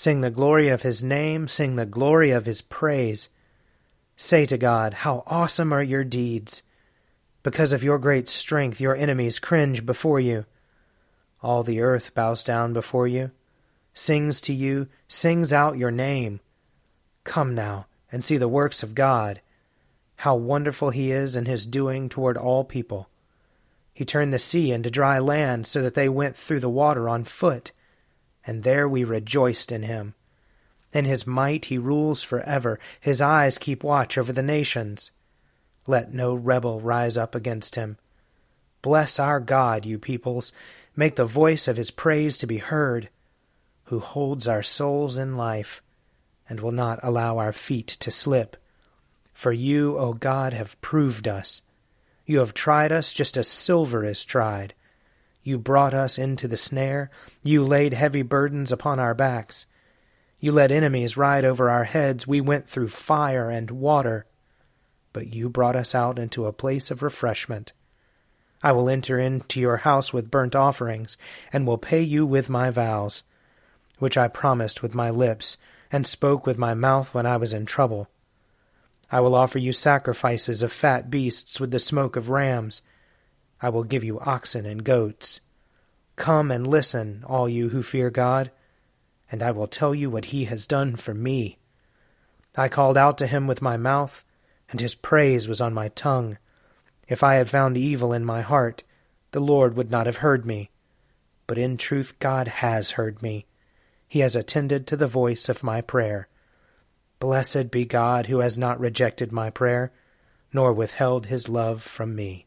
Sing the glory of his name, sing the glory of his praise. Say to God, How awesome are your deeds! Because of your great strength, your enemies cringe before you. All the earth bows down before you, sings to you, sings out your name. Come now and see the works of God, how wonderful he is in his doing toward all people. He turned the sea into dry land so that they went through the water on foot and there we rejoiced in him. In his might he rules forever, his eyes keep watch over the nations. Let no rebel rise up against him. Bless our God, you peoples, make the voice of his praise to be heard, who holds our souls in life, and will not allow our feet to slip. For you, O God, have proved us. You have tried us just as silver is tried. You brought us into the snare. You laid heavy burdens upon our backs. You let enemies ride over our heads. We went through fire and water. But you brought us out into a place of refreshment. I will enter into your house with burnt offerings, and will pay you with my vows, which I promised with my lips, and spoke with my mouth when I was in trouble. I will offer you sacrifices of fat beasts with the smoke of rams. I will give you oxen and goats. Come and listen, all you who fear God, and I will tell you what he has done for me. I called out to him with my mouth, and his praise was on my tongue. If I had found evil in my heart, the Lord would not have heard me. But in truth, God has heard me. He has attended to the voice of my prayer. Blessed be God who has not rejected my prayer, nor withheld his love from me.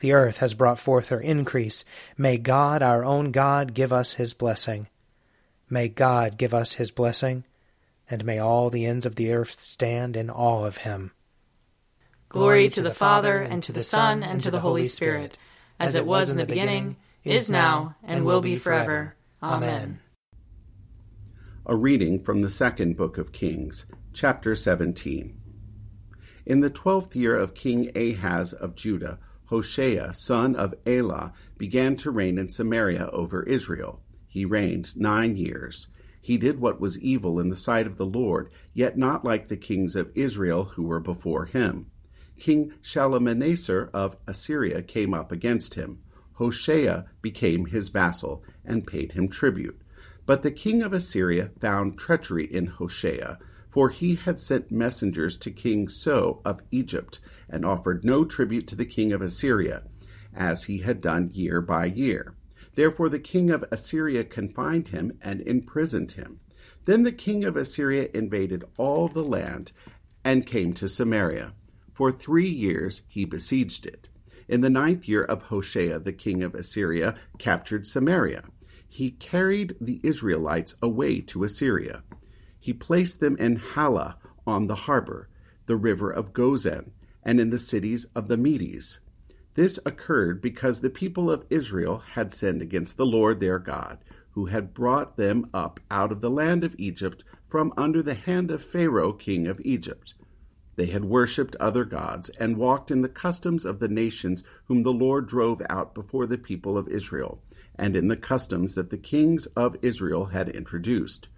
The earth has brought forth her increase. May God, our own God, give us his blessing. May God give us his blessing, and may all the ends of the earth stand in awe of him. Glory to the Father, and to the Son, and to the Holy Spirit, as it was in the beginning, is now, and will be forever. Amen. A reading from the second book of Kings, chapter 17. In the twelfth year of King Ahaz of Judah, Hoshea, son of Elah, began to reign in Samaria over Israel. He reigned nine years. He did what was evil in the sight of the Lord, yet not like the kings of Israel who were before him. King Shalmaneser of Assyria came up against him. Hoshea became his vassal and paid him tribute. But the king of Assyria found treachery in Hoshea, for he had sent messengers to King So of Egypt, and offered no tribute to the king of Assyria, as he had done year by year. Therefore the king of Assyria confined him and imprisoned him. Then the king of Assyria invaded all the land and came to Samaria. For three years he besieged it. In the ninth year of Hoshea, the king of Assyria captured Samaria. He carried the Israelites away to Assyria. He placed them in Halah on the Habor, the river of Gozan, and in the cities of the Medes. This occurred because the people of Israel had sinned against the Lord their God, who had brought them up out of the land of Egypt from under the hand of Pharaoh king of Egypt. They had worshipped other gods and walked in the customs of the nations whom the Lord drove out before the people of Israel, and in the customs that the kings of Israel had introduced.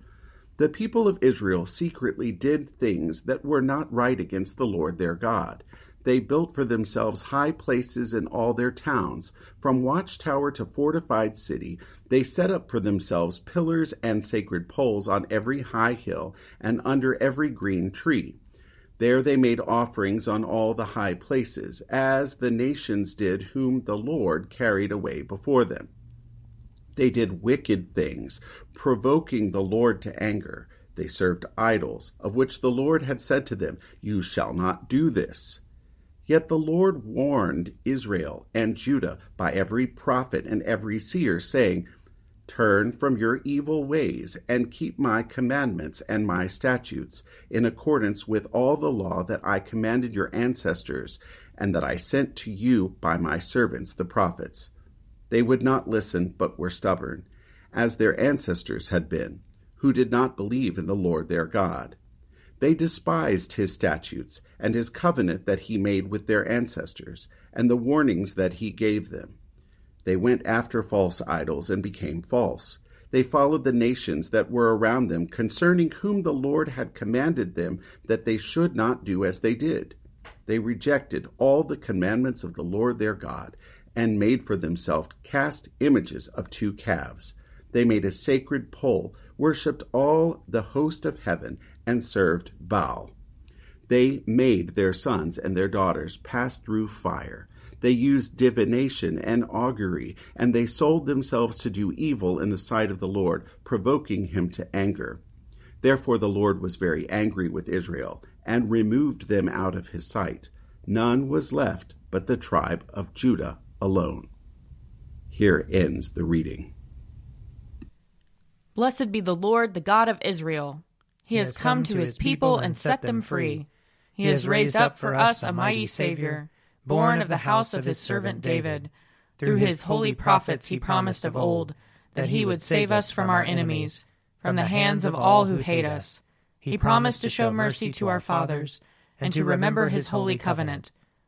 The people of Israel secretly did things that were not right against the Lord their God they built for themselves high places in all their towns. From watchtower to fortified city, they set up for themselves pillars and sacred poles on every high hill and under every green tree. There they made offerings on all the high places, as the nations did whom the Lord carried away before them. They did wicked things, provoking the Lord to anger. They served idols, of which the Lord had said to them, You shall not do this. Yet the Lord warned Israel and Judah by every prophet and every seer, saying, Turn from your evil ways, and keep my commandments and my statutes, in accordance with all the law that I commanded your ancestors, and that I sent to you by my servants the prophets. They would not listen, but were stubborn, as their ancestors had been, who did not believe in the Lord their God. They despised his statutes, and his covenant that he made with their ancestors, and the warnings that he gave them. They went after false idols and became false. They followed the nations that were around them, concerning whom the Lord had commanded them that they should not do as they did. They rejected all the commandments of the Lord their God, and made for themselves cast images of two calves. They made a sacred pole, worshipped all the host of heaven, and served Baal. They made their sons and their daughters pass through fire. They used divination and augury, and they sold themselves to do evil in the sight of the Lord, provoking him to anger. Therefore the Lord was very angry with Israel, and removed them out of his sight. None was left but the tribe of Judah alone. Here ends the reading. Blessed be the Lord, the God of Israel he has come to his people and set them free. He has raised up for us a mighty Savior, born of the house of his servant David. Through his holy prophets he promised of old that he would save us from our enemies, from the hands of all who hate us. He promised to show mercy to our fathers, and to remember his holy covenant.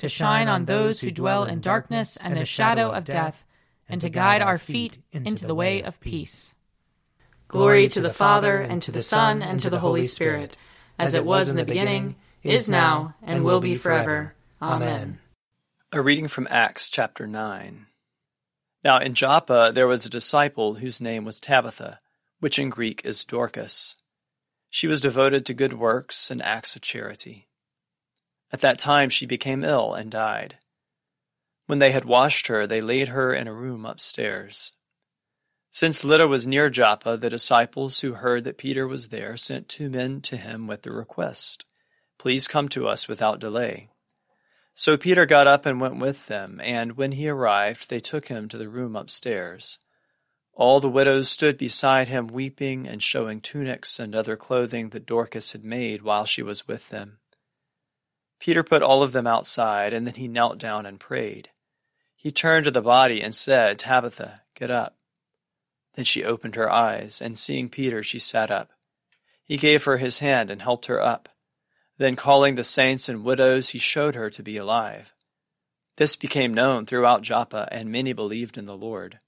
to shine on those who dwell in darkness and the shadow of death, and to guide our feet into the way of peace. Glory to the Father, and to the Son, and to the Holy Spirit as it was in the beginning, is now, and will be forever. Amen. A reading from Acts chapter 9. Now in Joppa there was a disciple whose name was Tabitha, which in Greek is Dorcas. She was devoted to good works and acts of charity. At that time she became ill and died. When they had washed her, they laid her in a room upstairs. Since Lydda was near Joppa, the disciples who heard that Peter was there sent two men to him with the request, Please come to us without delay. So Peter got up and went with them, and when he arrived, they took him to the room upstairs. All the widows stood beside him, weeping and showing tunics and other clothing that Dorcas had made while she was with them. Peter put all of them outside, and then he knelt down and prayed. He turned to the body and said, Tabitha, get up. Then she opened her eyes, and seeing Peter, she sat up. He gave her his hand and helped her up. Then, calling the saints and widows, he showed her to be alive. This became known throughout Joppa, and many believed in the Lord.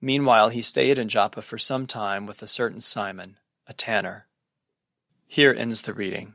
Meanwhile, he stayed in Joppa for some time with a certain Simon, a tanner. Here ends the reading.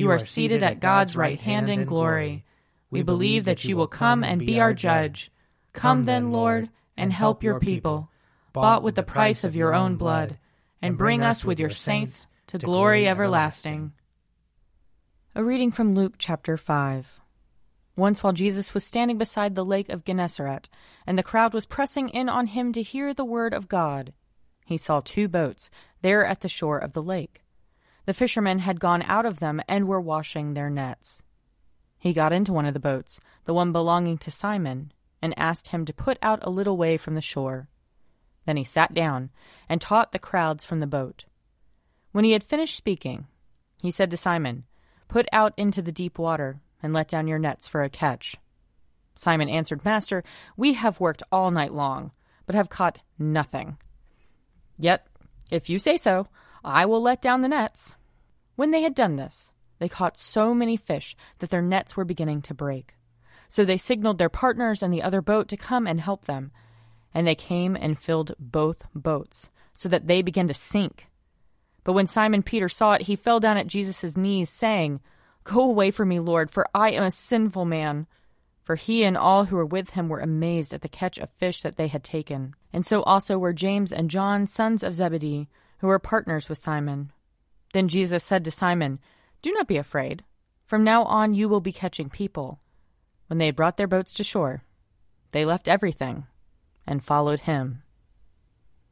You are seated at God's right hand in glory. We believe that you will come and be our judge. Come then, Lord, and help your people, bought with the price of your own blood, and bring us with your saints to glory everlasting. A reading from Luke chapter 5. Once, while Jesus was standing beside the lake of Gennesaret, and the crowd was pressing in on him to hear the word of God, he saw two boats there at the shore of the lake. The fishermen had gone out of them and were washing their nets. He got into one of the boats, the one belonging to Simon, and asked him to put out a little way from the shore. Then he sat down and taught the crowds from the boat. When he had finished speaking, he said to Simon, Put out into the deep water and let down your nets for a catch. Simon answered, Master, we have worked all night long, but have caught nothing. Yet, if you say so, I will let down the nets. When they had done this, they caught so many fish that their nets were beginning to break. So they signaled their partners in the other boat to come and help them. And they came and filled both boats, so that they began to sink. But when Simon Peter saw it, he fell down at Jesus' knees, saying, Go away from me, Lord, for I am a sinful man. For he and all who were with him were amazed at the catch of fish that they had taken. And so also were James and John, sons of Zebedee, who were partners with Simon. Then Jesus said to Simon, Do not be afraid. From now on you will be catching people. When they had brought their boats to shore, they left everything and followed him.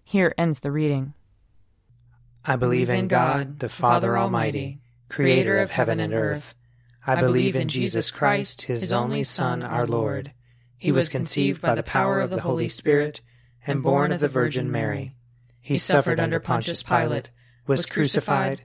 Here ends the reading. I believe in God, the Father Almighty creator of heaven and earth. I believe in Jesus Christ, his only Son, our Lord. He was conceived by the power of the Holy Spirit and born of the Virgin Mary. He suffered under Pontius Pilate, was crucified,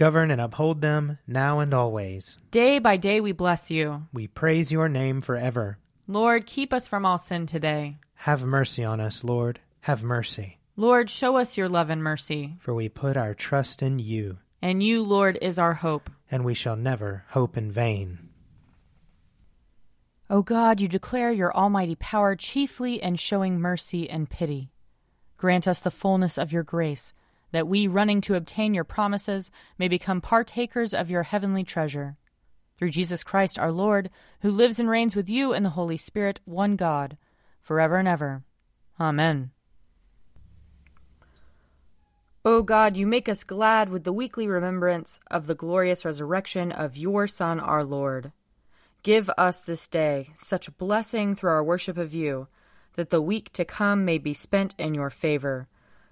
Govern and uphold them now and always. Day by day we bless you. We praise your name forever. Lord, keep us from all sin today. Have mercy on us, Lord. Have mercy. Lord, show us your love and mercy. For we put our trust in you. And you, Lord, is our hope. And we shall never hope in vain. O God, you declare your almighty power chiefly in showing mercy and pity. Grant us the fullness of your grace, that we, running to obtain your promises, may become partakers of your heavenly treasure. Through Jesus Christ our Lord, who lives and reigns with you in the Holy Spirit, one God, forever and ever. Amen. O God, you make us glad with the weekly remembrance of the glorious resurrection of your Son, our Lord. Give us this day such blessing through our worship of you, that the week to come may be spent in your favor